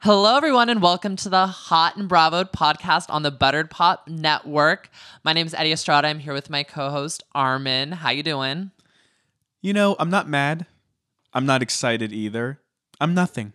Hello, everyone, and welcome to the Hot and Bravo podcast on the Buttered Pop Network. My name is Eddie Estrada. I'm here with my co-host Armin. How you doing? You know, I'm not mad. I'm not excited either. I'm nothing.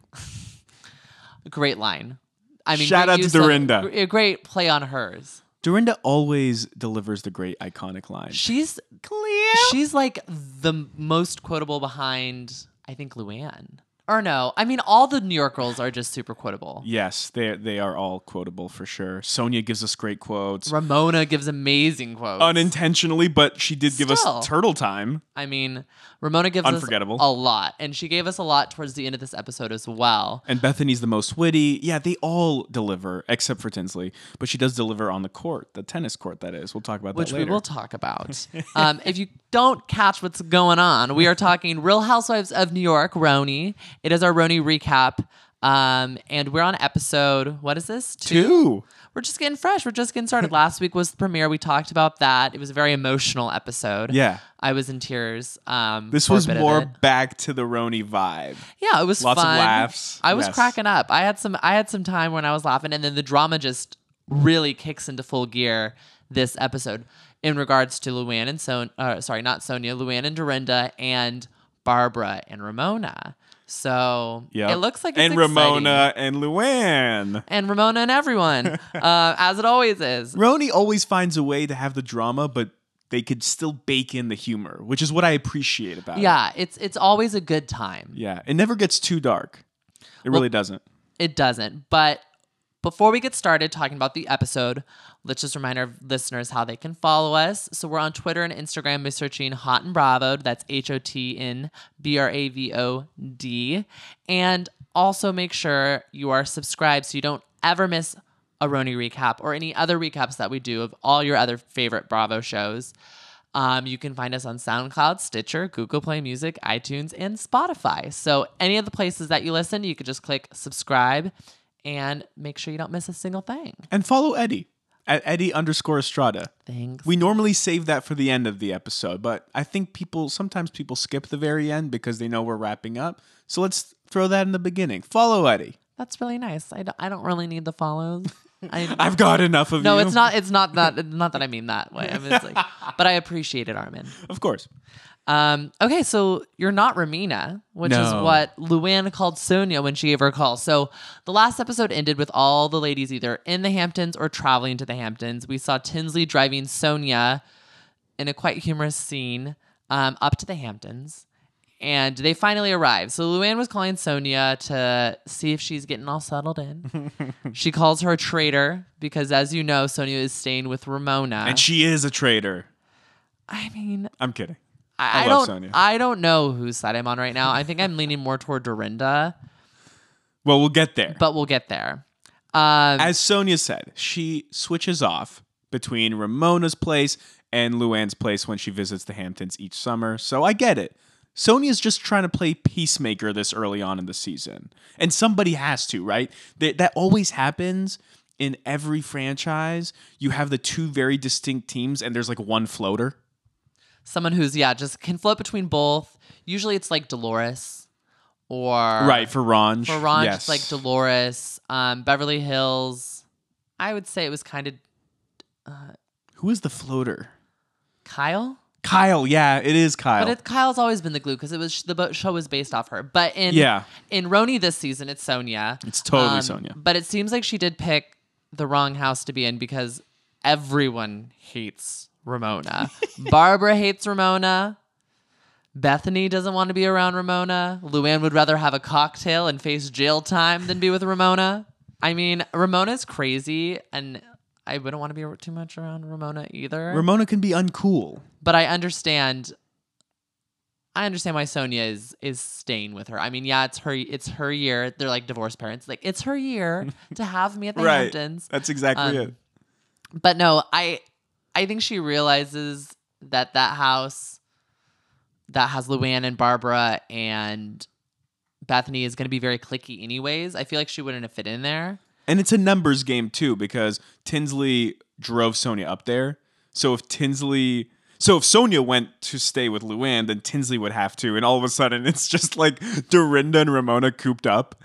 Great line. I mean, Shout out to Dorinda. a great play on hers. Dorinda always delivers the great iconic line. She's clear. she's like the most quotable behind, I think, Luann. Or no, I mean, all the New York girls are just super quotable. Yes, they they are all quotable for sure. Sonja gives us great quotes. Ramona gives amazing quotes. Unintentionally, but she did give Still. us turtle time. I mean, Ramona gives Unforgettable. us a lot, and she gave us a lot towards the end of this episode as well. And Bethenny's the most witty. Yeah, they all deliver, except for Tinsley. But she does deliver on the court, the tennis court, that is. We'll talk about which that we will talk about. um, if you don't catch what's going on, we are talking Real Housewives of New York, RHONY. It is our RHONY recap. Um, and we're on episode, what is this? Two. We're just getting fresh. We're just getting started. Last week was the premiere. We talked about that. It was a very emotional episode. Yeah. I was in tears. Um, This for a was bit of more it. back to the RHONY vibe. Yeah, it was Lots of fun. laughs. I was Yes. cracking up. I had some I had some time when I was laughing and then the drama just really kicks into full gear this episode in regards to Luann and Son uh, sorry, not Sonja, Luann and Dorinda and Barbara and Ramona. So Yeah. it looks like it's And exciting. Ramona and Luann. and Ramona and everyone, uh, as it always is. RHONY always finds a way to have the drama, but they could still bake in the humor, which is what I appreciate about it. Yeah, it's it's always a good time. Yeah. It never gets too dark. It really doesn't. It doesn't. But before we get started talking about the episode, let's just remind our listeners how they can follow us. So we're on Twitter and Instagram by searching Hot and Bravo. That's H O T N B R A V O D. And also make sure you are subscribed so you don't ever miss a RHONY recap or any other recaps that we do of all your other favorite Bravo shows. Um, you can find us on SoundCloud, Stitcher, Google Play Music, iTunes, and Spotify. So any of the places that you listen, you could just click subscribe and make sure you don't miss a single thing. And follow Eddie at Eddie underscore Estrada. Thanks. We normally save that for the end of the episode, but I think people sometimes people skip the very end because they know we're wrapping up. So let's throw that in the beginning. Follow Eddie. That's really nice. I don't, I don't really need the follows. I, I've got enough of no, you. No, it's not. It's not that. Not that I mean that way. I mean, it's like, but I appreciate it, Armin. Of course. Um, okay, so you're not Ramina, which is what Luann called Sonja when she gave her a call. So the last episode ended with all the ladies either in the Hamptons or traveling to the Hamptons. We saw Tinsley driving Sonja in a quite humorous scene um, up to the Hamptons. And they finally arrive. So Luann was calling Sonja to see if she's getting all settled in. she calls her a traitor because, as you know, Sonja is staying with Ramona. And she is a traitor. I mean, I'm kidding. I, I I don't. Sonja. I don't know whose side I'm on right now. I think I'm leaning more toward Dorinda, Well, we'll get there. but we'll get there. Um, As Sonja said, she switches off between Ramona's place and Luann's place when she visits the Hamptons each summer. So I get it. Sonja's just trying to play peacemaker this early on in the season. And somebody has to, right? That, that always happens in every franchise. You have the two very distinct teams, and there's like one floater. someone who's yeah just can float between both. Usually it's like Dolores or right, for Ranj. for Ron, yes. it's like Dolores. Um, Beverly Hills. I would say it was kind of Uh, Who is the floater? Kyle, Kyle. Yeah, it is Kyle. but it, Kyle's always been the glue because it was the show was based off her. But in Yeah. in RHONY this season, it's Sonja. it's totally Um, Sonja. But it seems like she did pick the wrong house to be in because everyone hates Ramona. Barbara hates Ramona. Bethenny doesn't want to be around Ramona. Luann would rather have a cocktail and face jail time than be with Ramona. I mean, Ramona's crazy, and I wouldn't want to be too much around Ramona either. Ramona can be uncool. but I understand. I understand why Sonja is is staying with her. I mean, yeah, it's her it's her year. They're like divorced parents. Like it's her year to have me at the Hamptons. That's exactly Um, it. But no, I I think she realizes that that house that has Luann and Barbara and Bethenny is going to be very clicky anyways. I feel like she wouldn't have fit in there. And it's a numbers game too because Tinsley drove Sonja up there. So if Tinsley so if Sonja went to stay with Luann, then Tinsley would have to, and all of a sudden it's just like Dorinda and Ramona cooped up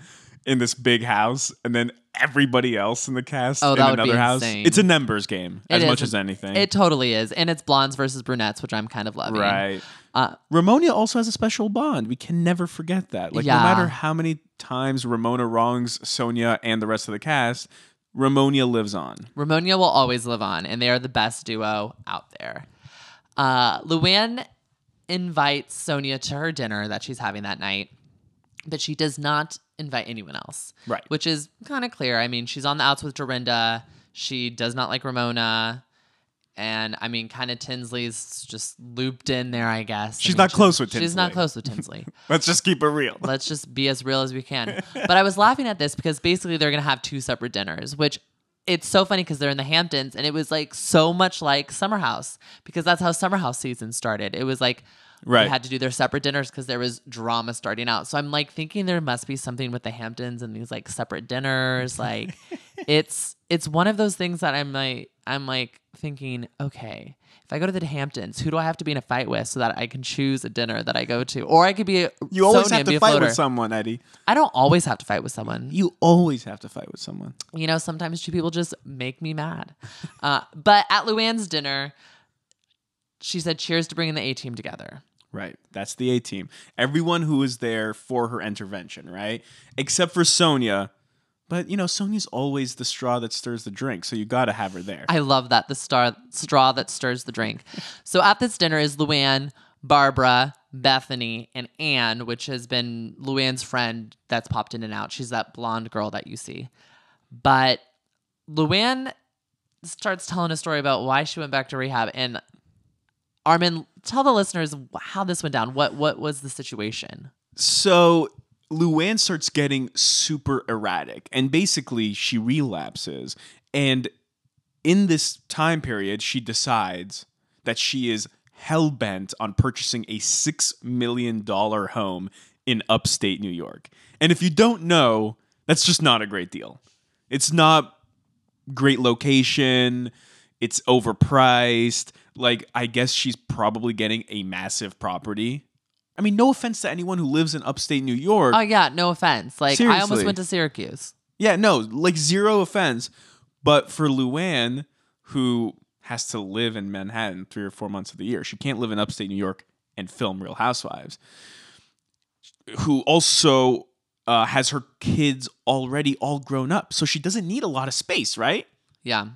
in this big house, and then everybody else in the cast Oh, in that would be another house. insane. It's a numbers game It as is. much as anything. It totally is. And it's blondes versus brunettes, which I'm kind of loving. right. Uh, Ramonia also has a special bond. We can never forget that. Like Yeah. no matter how many times Ramona wrongs Sonja and the rest of the cast, Ramonia lives on. Ramonia will always live on, and they are the best duo out there. Uh, Luann invites Sonja to her dinner that she's having that night, but she does not invite anyone else. Right. Which is kind of clear. I mean, she's on the outs with Dorinda. She does not like Ramona. And I mean, kind of Tinsley's just looped in there, I guess. I She's mean, not close with Tinsley. She's not close with Tinsley. Let's just keep it real. Let's just be as real as we can. But I was laughing at this because basically they're gonna have two separate dinners, which it's so funny because they're in the Hamptons and it was like so much like Summer House because that's how Summer House season started. It was like Right. they had to do their separate dinners because there was drama starting out. So I'm like thinking there must be something with the Hamptons and these like separate dinners. Like it's it's one of those things that I'm like I'm like thinking, okay, if I go to the Hamptons, who do I have to be in a fight with so that I can choose a dinner that I go to, or I could be a, You always Sonja have to fight floater. with someone, Eddie. I don't always have to fight with someone. You always have to fight with someone. You know, sometimes two people just make me mad. Uh, but at Luann's dinner, she said, "Cheers to bringing the A team together." Right. That's the A team. Everyone who was there for her intervention, right? Except for Sonja. But, you know, Sonja's always the straw that stirs the drink, so you got to have her there. I love that the star straw that stirs the drink. So at this dinner is Luann, Barbara, Bethenny, and Anne, which has been Luann's friend that's popped in and out. She's that blonde girl that you see. But Luann starts telling a story about why she went back to rehab. And Armin, tell the listeners how this went down. What what was the situation? So Luann starts getting super erratic, and basically she relapses. And in this time period, she decides that she is hell bent on purchasing a six million dollar home in upstate New York. And if you don't know, that's just not a great deal. It's not great location. It's overpriced. Like, I guess she's probably getting a massive property. I mean, no offense to anyone who lives in upstate New York. Oh yeah, no offense. Like I almost went to Syracuse. yeah, no, like zero offense. But for Luann, who has to live in Manhattan three or four months of the year, she can't live in upstate New York and film Real Housewives. Who also uh, has her kids already all grown up, so she doesn't need a lot of space, right? Yeah.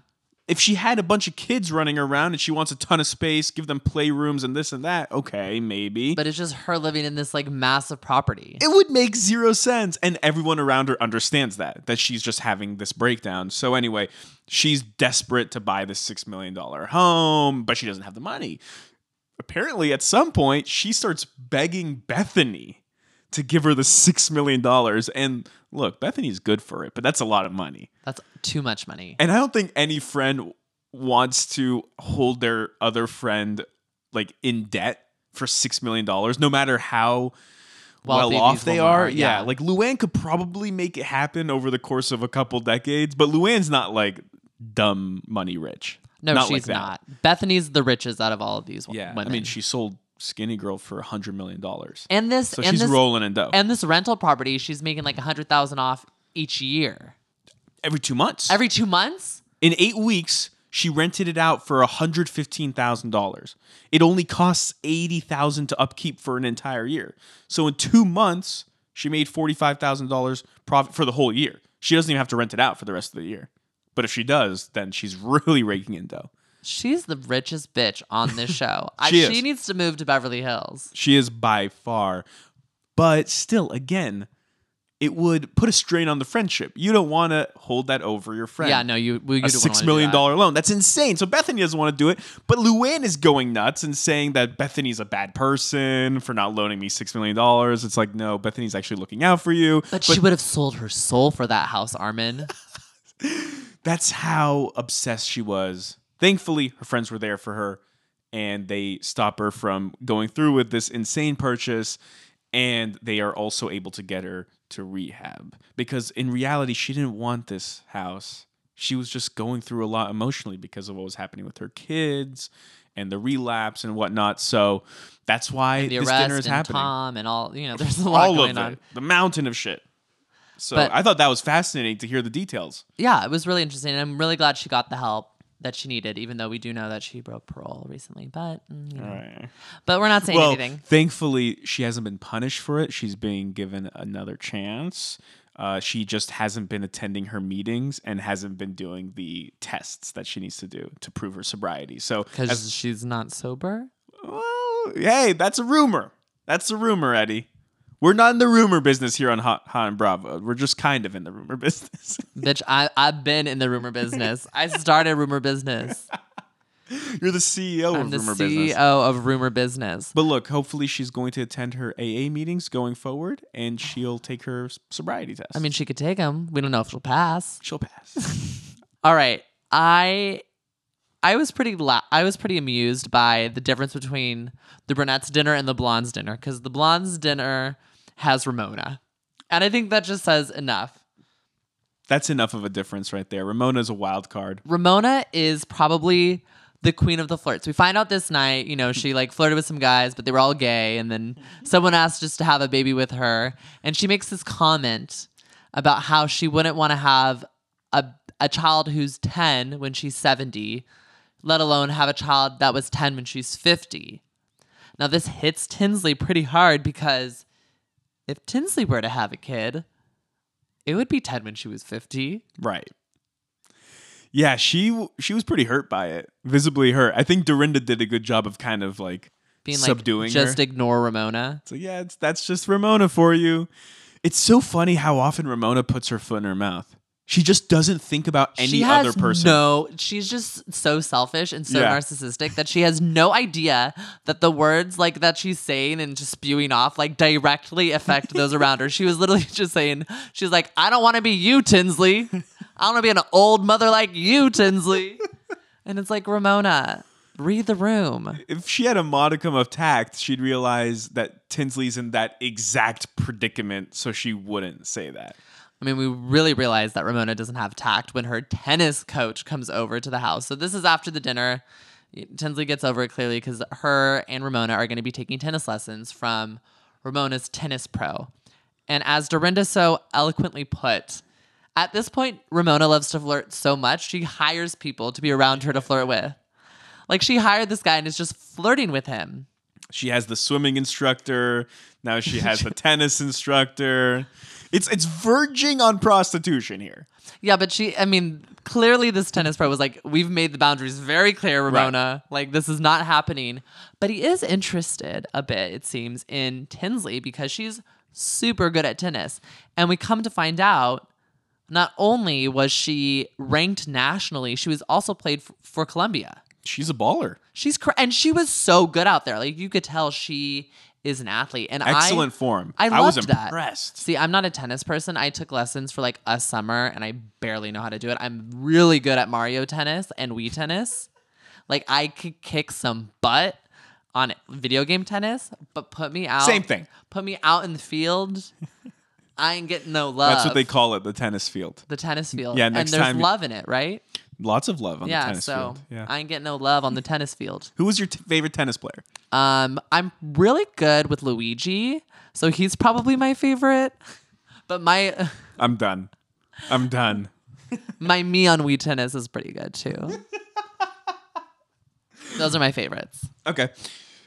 If she had a bunch of kids running around and she wants a ton of space, give them playrooms and this and that, okay, maybe. But it's just her living in this like massive property. it would make zero sense. And everyone around her understands that, that she's just having this breakdown. So, anyway, she's desperate to buy this $6 million home, but she doesn't have the money. Apparently, at some point, she starts begging Bethenny to give her the $6 million. And look, Bethenny's good for it, but that's a lot of money. That's too much money. And I don't think any friend wants to hold their other friend like in debt for six million dollars, no matter how Wealthy well off they are. are, Yeah. yeah. like Luann could probably make it happen over the course of a couple decades, but Luann's not like dumb money rich. No, Not like she's that. not. Bethenny's the richest out of all of these Yeah, women. I mean, she sold Skinny Girl for a hundred million dollars, and this so and she's this rolling in dough and this rental property, she's making like a hundred thousand off each year. every two months. Every two months? In eight weeks, she rented it out for $115,000. It only costs 80,000 to upkeep for an entire year. So in two months, she made $45,000 profit for the whole year. She doesn't even have to rent it out for the rest of the year. But if she does, then she's really raking in dough. She's the richest bitch on this show. I, She she is. needs to move to Beverly Hills. She is by far. But still, again, it would put a strain on the friendship. You don't want to hold that over your friend. Yeah, no, you. We, you a six million do that. dollar loan. That's insane. So Bethenny doesn't want to do it, but Luann is going nuts and saying that Bethenny's a bad person for not loaning me six million dollars. It's like no, Bethenny's actually looking out for you. But, she would have sold her soul for that house, Armin. That's how obsessed she was. Thankfully, her friends were there for her, and they stop her from going through with this insane purchase. And they are also able to get her to rehab because in reality, she didn't want this house. She was just going through a lot emotionally because of what was happening with her kids and the relapse and whatnot. So that's why the this arrest dinner is and happening. Tom and all. You know, there's a lot All going of it, on. the mountain of shit. So But- I thought that was fascinating to hear the details. Yeah, it was really interesting. And I'm really glad she got the help that she needed, even though we do know that she broke parole recently. But mm, you know. Right. but we're not saying Well, anything. thankfully, she hasn't been punished for it. She's being given another chance. Uh, she just hasn't been attending her meetings and hasn't been doing the tests that she needs to do to prove her sobriety. So, Because she's not sober. well, hey, that's a rumor. That's a rumor, Eddie. We're not in the rumor business here on Hot, Hot and Bravo. We're just kind of in the rumor business. Bitch, I, I've been in the rumor business. I started rumor business. You're the CEO of Rumor Business. I'm of the rumor CEO business. of rumor business. But look, hopefully she's going to attend her AA meetings going forward, and she'll take her sobriety test. I mean, she could take them. We don't know if she'll pass. she'll pass. All right, I I was pretty la- I was pretty amused by the difference between the brunette's dinner and the blonde's dinner because the blonde's dinner has Ramona, and I think that just says enough. That's enough of a difference right there. Ramona's a wild card. Ramona is probably the queen of the flirts. We find out this night, you know, she like flirted with some guys, but they were all gay, and then someone asked just to have a baby with her, and she makes this comment about how she wouldn't want to have a a child who's 10 when she's 70, let alone have a child that was 10 when she's 50. Now this hits Tinsley pretty hard because if Tinsley were to have a kid, it would be 10 when she was 50. Right. Yeah, she she was pretty hurt by it. Visibly hurt. I think Dorinda did a good job of kind of like Being like subduing just her. ignore Ramona. So yeah, it's, that's just Ramona for you. It's so funny how often Ramona puts her foot in her mouth. She just doesn't think about any she has other person. No, she's just so selfish and so Yeah. narcissistic that she has no idea that the words like that she's saying and just spewing off like directly affect those around her. She was literally just saying, she's like, I don't want to be you, Tinsley. I don't want to be an old mother like you, Tinsley. And it's like, Ramona, read the room. if she had a modicum of tact, she'd realize that Tinsley's in that exact predicament, so she wouldn't say that. I mean, we really realize that Ramona doesn't have tact when her tennis coach comes over to the house. So this is after the dinner. Tinsley gets over it clearly because her and Ramona are going to be taking tennis lessons from Ramona's tennis pro. And as Dorinda so eloquently put, at this point, Ramona loves to flirt so much, she hires people to be around her to flirt with. Like she hired this guy and is just flirting with him. She has the swimming instructor. Now she has the tennis instructor. It's it's verging on prostitution here. Yeah, but she, I mean, clearly this tennis pro was like, we've made the boundaries very clear, Ramona. Like, this is not happening. But he is interested a bit, it seems, in Tinsley because she's super good at tennis. And we come to find out not only was she ranked nationally, she was also played f- for Columbia. She's a baller. She's cr- and she was so good out there. Like you could tell she is an athlete. And I. Excellent I, form. I I was loved that. See, I'm not a tennis person. I took lessons for like a summer and I barely know how to do it. I'm really good at Mario tennis and Wii tennis. Like I could kick some butt on video game tennis, but put me out. Same thing. Put me out in the field. I ain't getting no love. That's what they call it, the tennis field. the tennis field. Yeah, and next there's time- love in it, right? Lots of love on the yeah. tennis So field. Yeah. So I ain't getting no love on the tennis field. Who was your t- favorite tennis player? Um, I'm really good with Luigi, so he's probably my favorite. But my I'm done. I'm done. my me on Wii tennis is pretty good too. Those are my favorites. Okay.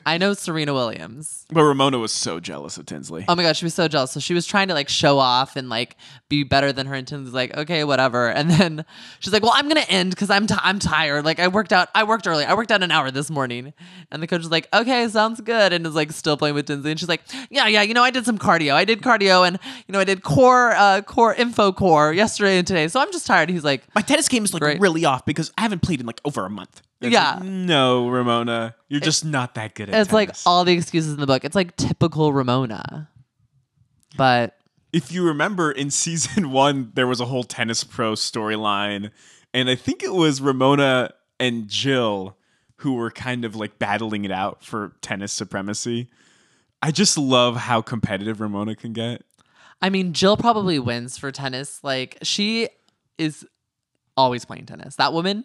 I know Serena Williams. But Ramona was so jealous of Tinsley. Oh my god, she was so jealous. So she was trying to like show off and like be better than her. And Tinsley's like, okay, whatever. And then she's like, well, I'm gonna end because I'm t- I'm tired. Like I worked out. I worked early. I worked out an hour this morning. And the coach was like, okay, sounds good. And is like still playing with Tinsley. And she's like, yeah, yeah. You know, I did some cardio. I did cardio, and you know, I did core uh core info core yesterday and today. So I'm just tired. He's like, My tennis game is like Great. really off because I haven't played in like over a month. It's Yeah. like, no, Ramona, you're just not that good at it's like all the excuses in the book. It's like typical Ramona. But if you remember in season one, there was a whole tennis pro storyline, and I think it was Ramona and Jill who were kind of like battling it out for tennis supremacy. I just love how competitive Ramona can get. I mean, Jill probably wins for tennis. Like she is always playing tennis. That woman,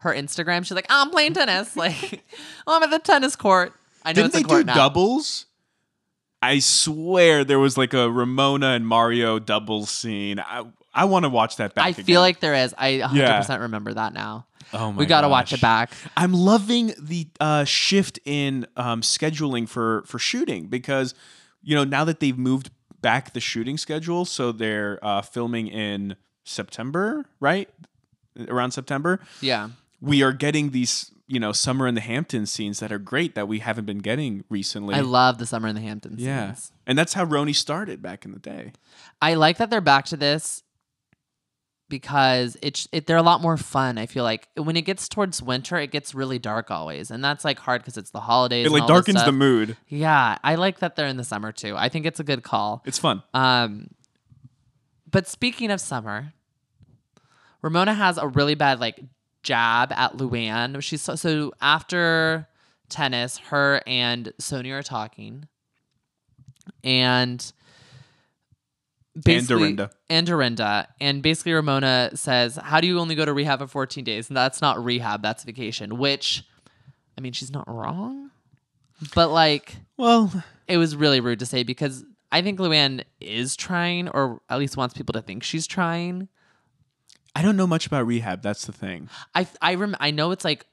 her Instagram, she's like, "Oh, I'm playing tennis. Like, oh, I'm at the tennis court. I know Didn't it's they do now. doubles? I swear there was like a Ramona and Mario double scene. I I want to watch that back. I again. feel like there is. I 100% Yeah. remember that now. oh my we got to watch it back. I'm loving the uh, shift in um, scheduling for for shooting because you know now that they've moved back the shooting schedule, so they're uh, filming in September, right? Around September, Yeah. We are getting these you know summer in the Hamptons scenes that are great that we haven't been getting recently. I love the summer in the Hamptons. yeah, scenes. and that's how RHONY started back in the day. I like that they're back to this because it's it, they're a lot more fun. I feel like when it gets towards winter, it gets really dark always, and that's like hard because it's the holidays. It like darkens the mood. Yeah, I like that they're in the summer too. I think it's a good call. It's fun. Um, but speaking of summer, Ramona has a really bad like jab at Luann. She's so, so after tennis, her and Sonja are talking, and basically Dorinda. and Dorinda, and basically Ramona says, "How do you only go to rehab for 14 days? And that's not rehab, that's vacation." Which, I mean, she's not wrong, but like Well, it was really rude to say because I think Luann is trying, or at least wants people to think she's trying. I don't know much about rehab. That's the thing. I I rem- I know it's like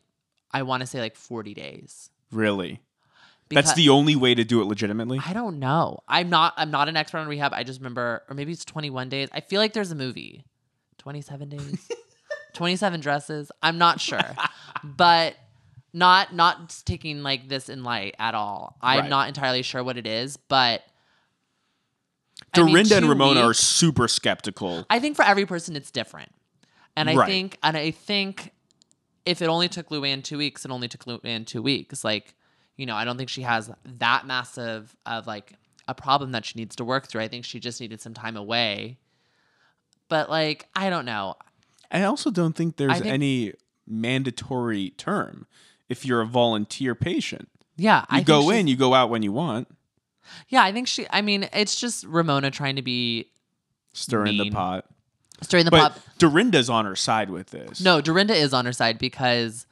I want to say like forty days. Really, that's the only way to do it legitimately. I don't know. I'm not. I'm not an expert on rehab. I just remember, or maybe it's 21 days. I feel like there's a movie, 27 days, 27 dresses. I'm not sure, but not not taking like this in light at all. I'm Right. not entirely sure what it is, but I mean, Dorinda and Ramona are super skeptical. I think for every person it's different. And I Right. think and I think if it only took Luann two weeks, it only took Luann two weeks. Like, you know, I don't think she has that massive of like a problem that she needs to work through. I think she just needed some time away. But like, I don't know. I also don't think there's think- any mandatory term if you're a volunteer patient. Yeah, You I go in, you go out when you want. Yeah, I think she. I mean, it's just Ramona trying to be stirring in the pot. Stirring the But pot. Dorinda's on her side with this. No, Dorinda is on her side because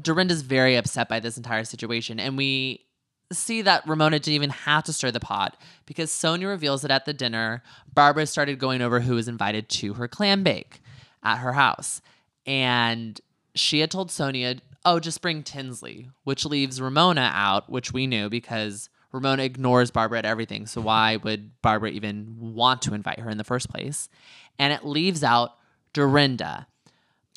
Dorinda's very upset by this entire situation. And we see that Ramona didn't even have to stir the pot because Sonja reveals that at the dinner, Barbara started going over who was invited to her clam bake at her house. And she had told Sonja, oh, just bring Tinsley, which leaves Ramona out, which we knew because Ramona ignores Barbara at everything. So why would Barbara even want to invite her in the first place? And it leaves out Dorinda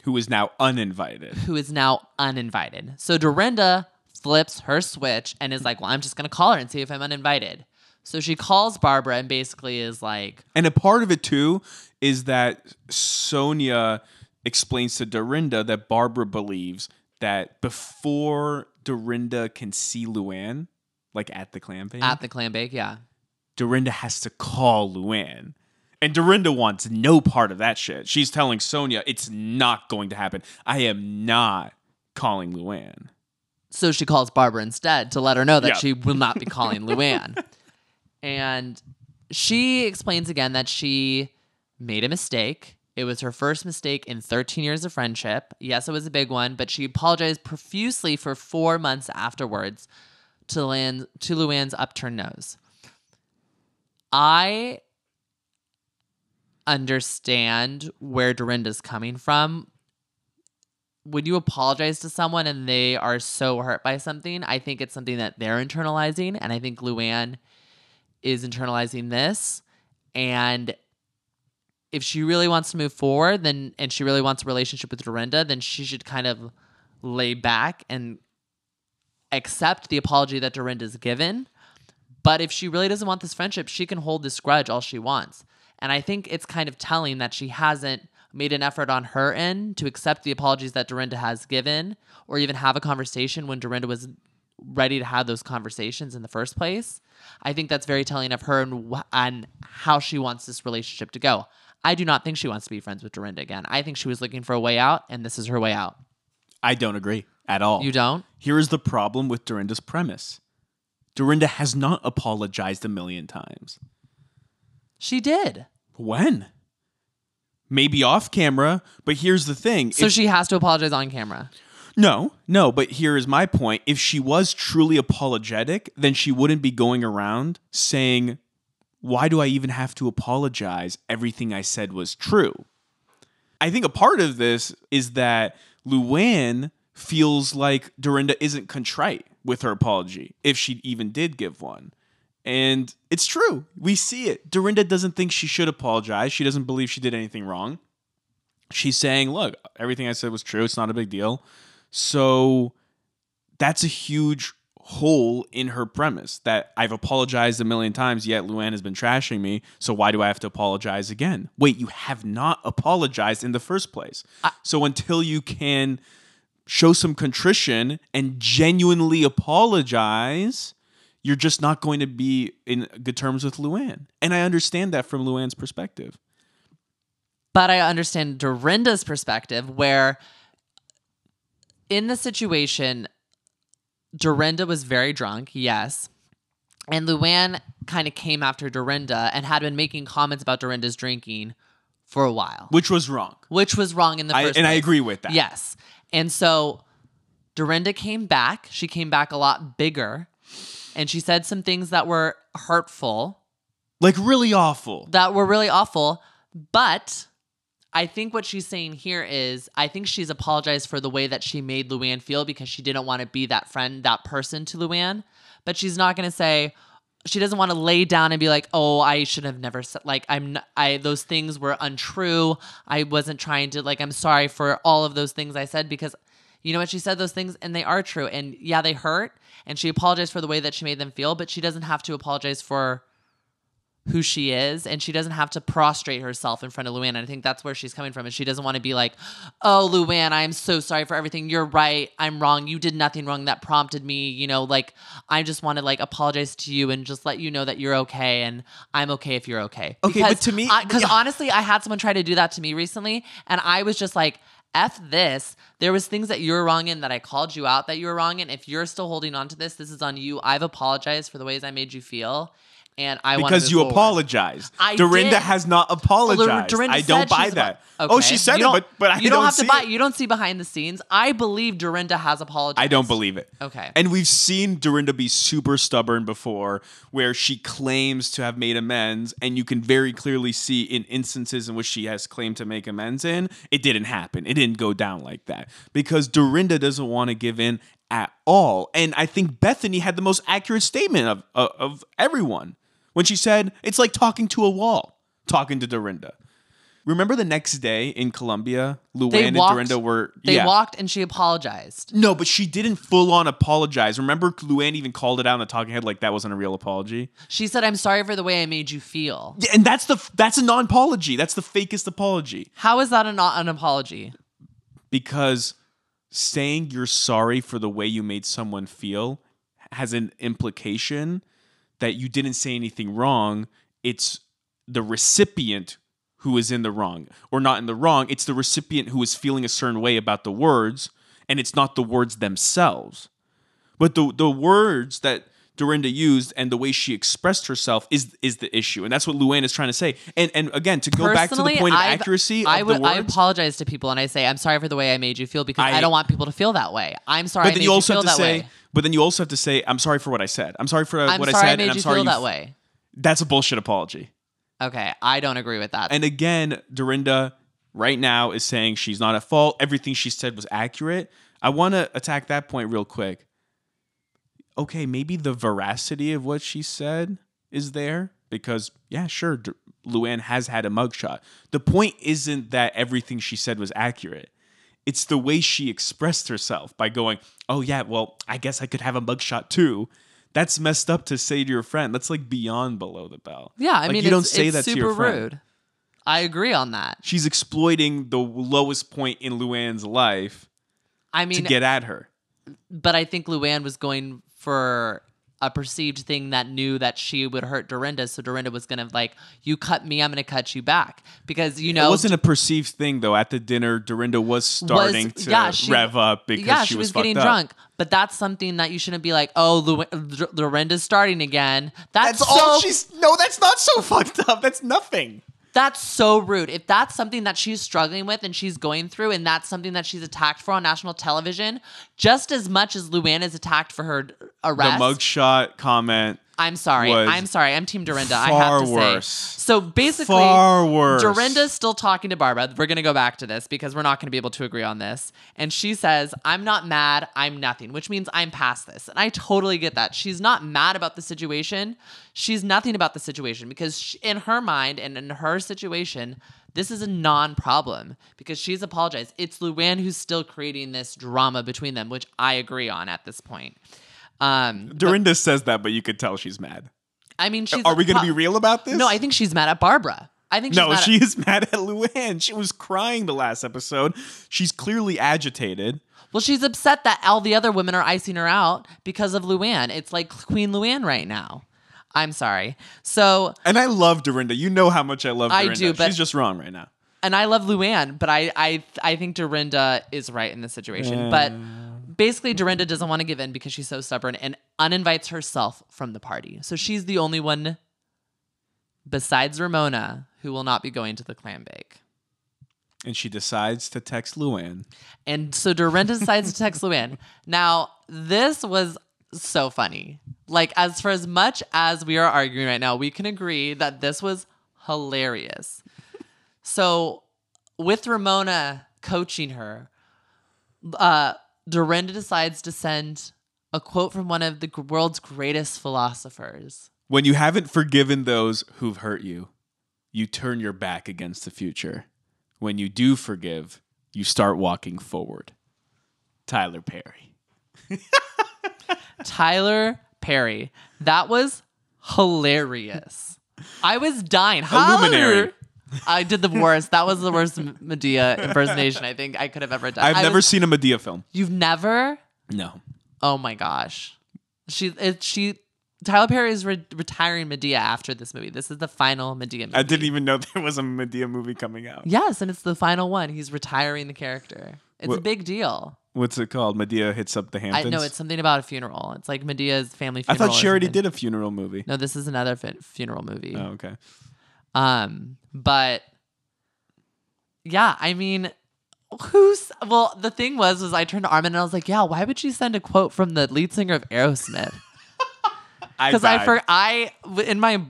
Who is now uninvited. who is now uninvited. So Dorinda flips her switch and is like, Well, I'm just going to call her and see if I'm uninvited. So she calls Barbara and basically is like, And a part of it too is that Sonja explains to Dorinda that Barbara believes that before Dorinda can see Luann, like at the clam bake, at the clam bake. Yeah. Dorinda has to call Luann. And Dorinda wants no part of that shit. She's telling Sonja it's not going to happen. I am not calling Luann. So she calls Barbara instead to let her know that Yeah. she will not be calling Luann. And she explains again that she made a mistake. It was her first mistake in 13 years of friendship. Yes, it was a big one, but she apologized profusely for four months afterwards to, Luann, to Luann's upturned nose. I understand where Dorinda's coming from when you apologize to someone and they are so hurt by something, I think it's something that they're internalizing. And I think Luann is internalizing this. And if she really wants to move forward, then and she really wants a relationship with Dorinda, then she should kind of lay back and accept the apology that Dorinda's given. But if she really doesn't want this friendship, she can hold this grudge all she wants. And I think it's kind of telling that she hasn't made an effort on her end to accept the apologies that Dorinda has given or even have a conversation when Dorinda was ready to have those conversations in the first place. I think that's very telling of her and, wh- and how she wants this relationship to go. I do not think she wants to be friends with Dorinda again. I think she was looking for a way out, and this is her way out. I don't agree at all. You don't? Here is the problem with Dorinda's premise Dorinda has not apologized a million times. She did. When? Maybe off camera, but here's the thing. So If- she has to apologize on camera. No, no, but here is my point. If she was truly apologetic, then she wouldn't be going around saying, Why do I even have to apologize? Everything I said was true. I think a part of this is that Luann feels like Dorinda isn't contrite with her apology, if she even did give one. And it's true. We see it. Dorinda doesn't think she should apologize. She doesn't believe she did anything wrong. She's saying, look, everything I said was true. It's not a big deal. So that's a huge hole in her premise that I've apologized a million times, yet Luann has been trashing me. So why do I have to apologize again? Wait, you have not apologized in the first place. so until you can show some contrition and genuinely apologize, you're just not going to be in good terms with Luann. And I understand that from Luann's perspective. But I understand Dorinda's perspective, where in the situation, Dorinda was very drunk, yes. And Luann kind of came after Dorinda and had been making comments about Dorinda's drinking for a while, Which was wrong. which was wrong in the I, first and I agree with that. Yes. And so Dorinda came back. She came back a lot bigger. And she said some things that were hurtful, Like really awful. that were really awful. But I think what she's saying here is I think she's apologized for the way that she made Luann feel because she didn't want to be that friend, that person to Luann. But she's not going to say, she doesn't want to lay down and be like, "Oh, I should have never said like I'm I." those things were untrue. I wasn't trying to like I'm sorry for all of those things I said because you know what she said those things and they are true and yeah, they hurt and she apologized for the way that she made them feel, but she doesn't have to apologize for who she is and she doesn't have to prostrate herself in front of Luann. And I think that's where she's coming from. And she doesn't want to be like, oh, Luann, I'm so sorry for everything. You're right. I'm wrong. You did nothing wrong that prompted me. You know, like, I just want to like apologize to you and just let you know that you're okay and I'm okay if you're okay. Okay, but to me- because yeah. honestly, I had someone try to do that to me recently and I was just like, F this. There was things that you're wrong in that I called you out that you were wrong in. If you're still holding on to this, this is on you. I've apologized for the ways I made you feel. And I because you apologized. I Dorinda did. has not Well, apologized. Dorinda I don't buy that. apo- Oh, she said it, but but I you don't, don't, have see to buy. it. You don't see behind the scenes. I believe Dorinda has apologized. I don't believe it. Okay. And we've seen Dorinda be super stubborn before, where she claims to have made amends, and you can very clearly see in instances in which she has claimed to make amends in, it didn't happen. It didn't go down like that because Dorinda doesn't want to give in at all. And I think Bethenny had the most accurate statement of of, of everyone when she said it's like talking to a wall, talking to Dorinda. Remember the next day in Colombia, Luann and walked- Dorinda were They yeah. walked and she apologized. No, but she didn't full on apologize. Remember, Luann even called it out in the talking head like that wasn't a real apology. She said, "I'm sorry for the way I made you feel." Yeah, and that's the that's a non apology. That's the fakest apology How is that an, an apology? because saying you're sorry for the way you made someone feel has an implication that you didn't say anything wrong. It's the recipient who is in the wrong, or not in the wrong. It's the recipient who is feeling a certain way about the words, and it's not the words themselves. But the the words that Dorinda used and the way she expressed herself is is the issue, and that's what Luann is trying to say. And and again, to go back to the point of I've- accuracy I of would. the I apologize to people and I say, "I'm sorry for the way I made you feel," because I, I- don't want people to feel that way. I'm sorry. But then you also feel have to say. way. But then you also have to say, "I'm sorry for what I said. I'm sorry for uh, I'm what sorry I I said, made and I'm you sorry feel you that way. That's a bullshit apology. Okay, I don't agree with that. And again, Dorinda right now is saying she's not at fault. Everything she said was accurate. I want to attack that point real quick. Okay, maybe the veracity of what she said is there because, yeah, sure, D- Luann has had a mugshot. The point isn't that everything she said was accurate. It's the way she expressed herself by going, "Oh yeah, well, I guess I could have a mugshot too." That's messed up to say to your friend. That's like beyond below the belt. yeah, I Like, mean, you don't say it's that super to your friend rude. I agree on that. she's exploiting the lowest point in Luann's life I mean, to get at her. but I think Luann was going for a perceived thing that knew that she would hurt Dorinda, so Dorinda was gonna like, "You cut me, I'm gonna cut you back," because you know it wasn't a perceived thing though. At the dinner, Dorinda was starting to yeah, she- rev up because yeah, she, was, fucked getting up. drunk. But that's something that you shouldn't be like, "Oh, Lu- Dorinda's starting again." That's, That's so all she's. No, that's not so fucked up. That's nothing. That's so rude. If that's something that she's struggling with and she's going through, and that's something that she's attacked for on national television, just as much as Luann is attacked for her arrest. The mugshot comment. I'm sorry. I'm sorry. I'm Team Dorinda. I have to worse. say. So basically, Far worse. Dorinda's still talking to Barbara. We're going to go back to this because we're not going to be able to agree on this. And she says, I'm not mad. I'm nothing, which means I'm past this. And I totally get that. She's not mad about the situation. She's nothing about the situation because she, in her mind and in her situation, this is a non problem because she's apologized. It's Luann who's still creating this drama between them, which I agree on at this point. Um, Dorinda says that, but you could tell she's mad. I mean, she's. Are we going to be real about this? No, I think she's mad at Barbara. I think she's No, mad she at, is mad at Luann. She was crying the last episode. She's clearly agitated. well, she's upset that all the other women are icing her out because of Luann. It's like Queen Luann right now. I'm sorry. So, And I love Dorinda. You know how much I love I Dorinda. do, but- she's just wrong right now. and I love Luann, but I I I think Dorinda is right in this situation. But basically, Dorinda doesn't want to give in because she's so stubborn and uninvites herself from the party. So she's the only one besides Ramona who will not be going to the clam bake. And she decides to text Luann. And so Dorinda decides to text Luann. Now, this was so funny. Like, as for as much as we are arguing right now, we can agree that this was hilarious. So, with Ramona coaching her, uh, Dorinda decides to send a quote from one of the world's greatest philosophers. When you haven't forgiven those who've hurt you, you turn your back against the future. When you do forgive, you start walking forward. Tyler Perry. Tyler Perry. That was hilarious. I was dying. luminary. Holler. I did the worst. That was the worst Madea impersonation I think I could have ever done. I've I never was- seen a Madea film. You've never? No. Oh my gosh. She it, she Tyler Perry is re- retiring Madea after this movie. This is the final Madea movie. I didn't even know there was a Madea movie coming out. Yes, and it's the final one. He's retiring the character. It's a big deal. What's it called? Madea hits up the I Hamptons. know it's something about a funeral. It's like Madea's family I thought she already did a funeral movie. No, this is another fin- funeral movie. Oh, okay. Um, but yeah, I mean, who's well? The thing was, was I turned to Armin and I was like, yeah, why would she send a quote from the lead singer of Aerosmith? Because I, vibed. for I in my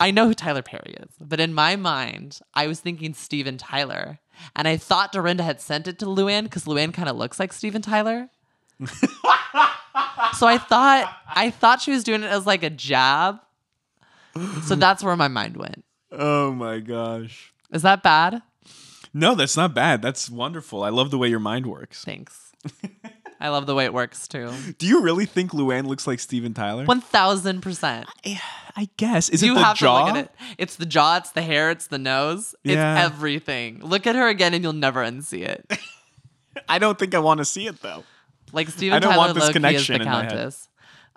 I know who Tyler Perry is, but in my mind, I was thinking Steven Tyler, and I thought Dorinda had sent it to Luann because Luann kind of looks like Steven Tyler. so I thought I thought she was doing it as like a jab. So that's where my mind went. Oh my gosh. Is that bad? No, that's not bad. That's wonderful. I love the way your mind works. Thanks. I love the way it works too. Do you really think Luann looks like Steven Tyler? One thousand percent. I guess. Is You it the have jaw? to look at it. It's the jaw, it's the hair, it's the nose. Yeah. It's everything. Look at her again and you'll never unsee it. I don't think I want to see it though. Like Steven I don't Tyler want this Loki is connection the in my head. Countess.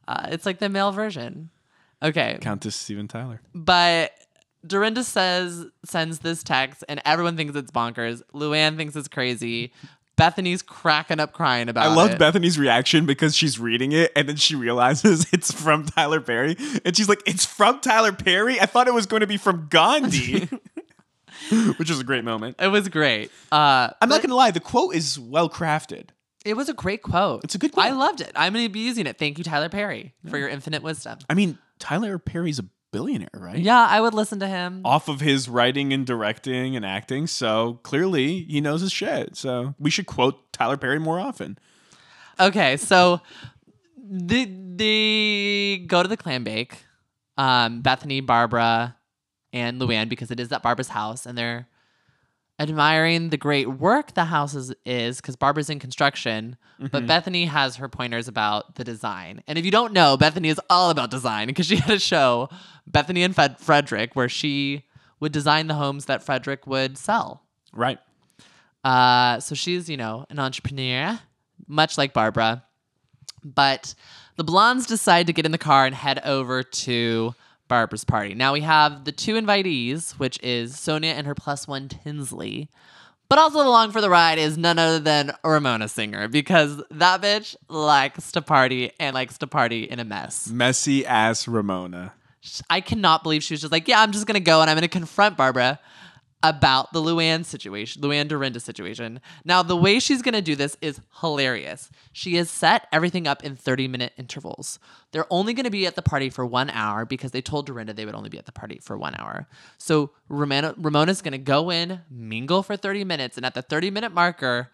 Uh, it's like the male version. Okay. Countess Steven Tyler. But Dorinda says sends this text and everyone thinks it's bonkers. Luann thinks it's crazy. Bethenny's cracking up crying about it. I loved it. Bethenny's reaction because she's reading it and then she realizes it's from Tyler Perry. And she's like, It's from Tyler Perry? I thought it was going to be from Gandhi. Which is a great moment. It was great. Uh, I'm not going to lie, the quote is well crafted. It was a great quote. It's a good quote. I loved it. I'm going to be using it. Thank you, Tyler Perry, for your infinite wisdom. I mean, Tyler Perry's a billionaire, right? Yeah, I would listen to him. Off of his writing and directing and acting. So clearly he knows his shit. So we should quote Tyler Perry more often. Okay, so they, they go to the clam bake. Um, Bethenny, Barbara, and Luann, because it is at Barbara's house, and they're admiring the great work the house is is because Barbara's in construction, but Bethenny has her pointers about the design. And if you don't know, Bethenny is all about design because she had a show, Bethenny and Fred- Fredrik, where she would design the homes that Fredrik would sell. Right. Uh, so she's, you know, an entrepreneur, much like Barbara. But the blondes decide to get in the car and head over to Barbara's party. Now we have the two invitees, which is Sonja and her plus one Tinsley. But also along for the ride is none other than Ramona Singer because that bitch likes to party and likes to party in a mess. Messy ass Ramona. I cannot believe she was just like, yeah, I'm just gonna go and I'm gonna confront Barbara about the Luann situation, Luann Dorinda situation. Now, the way she's going to do this is hilarious. She has set everything up in 30 minute intervals. They're only going to be at the party for one hour because they told Dorinda they would only be at the party for one hour. So Ramona, Ramona's going to go in, mingle for 30 minutes, and at the 30 minute marker,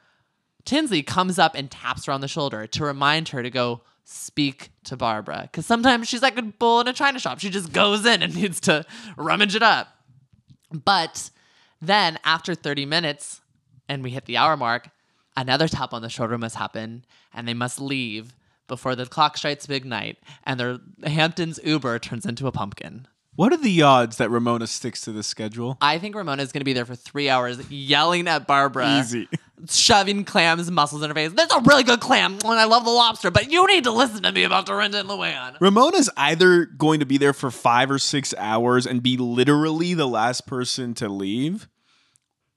Tinsley comes up and taps her on the shoulder to remind her to go speak to Barbara. Because sometimes she's like a bull in a china shop. She just goes in and needs to rummage it up. But then after 30 minutes and we hit the hour mark, another tap on the shoulder must happen and they must leave before the clock strikes midnight and their Hamptons Uber turns into a pumpkin. What are the odds that Ramona sticks to the schedule? I think Ramona's going to be there for three hours yelling at Barbara. Easy. Shoving clams mussels in her face. That's a really good clam and I love the lobster, but you need to listen to me about Dorinda and Luann. Ramona's either going to be there for five or six hours and be literally the last person to leave,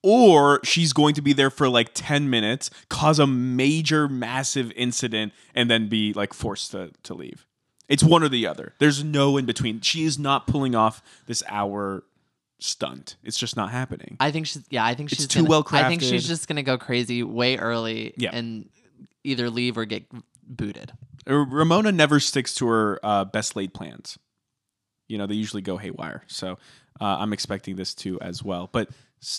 or she's going to be there for like 10 minutes, cause a major, massive incident, and then be like forced to, to leave. It's one or the other. There's no in between. She is not pulling off this hour stunt. It's just not happening. I think she's yeah. I think she's too well I think she's just gonna go crazy way early Yeah. and either leave or get booted. Uh, Ramona never sticks to her uh, best laid plans. You know, they usually go haywire. So uh, I'm expecting this too as well. But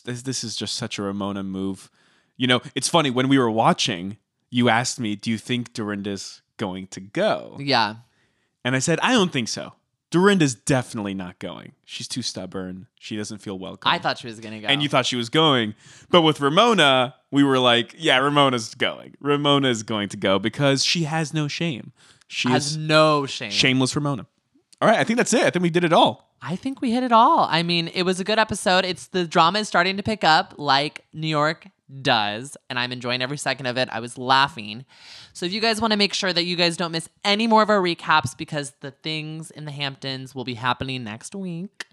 this, this is just such a Ramona move. You know, it's funny when we were watching, you asked me, Do you think Dorinda's going to go? Yeah, And I said, I don't think so. Dorinda's definitely not going. She's too stubborn. She doesn't feel welcome. I thought she was gonna go. And you thought she was going. But with Ramona, we were like, yeah, Ramona's going. Ramona is going to go because she has no shame. She has no shame. shameless Ramona. All right, I think that's it. I think we did it all. I think we hit it all. I mean, it was a good episode. It's the drama is starting to pick up like New York does, and I'm enjoying every second of it. I was laughing. So if you guys want to make sure that you guys don't miss any more of our recaps because the things in the Hamptons will be happening next week.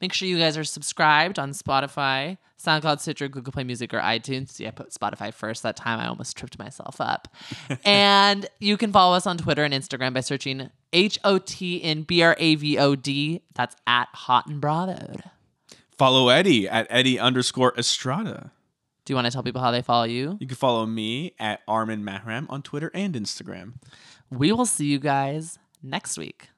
Make sure you guys are subscribed on Spotify, SoundCloud, Stitcher, Google Play Music, or iTunes. See, I put Spotify first that time. I almost tripped myself up. and you can follow us on Twitter and Instagram by searching H O T in B R A V O D. That's at Hot and Bravo. Follow Eddie at Eddie underscore Estrada. Do you want to tell people how they follow you? You can follow me at Armin Mahram on Twitter and Instagram. We will see you guys next week.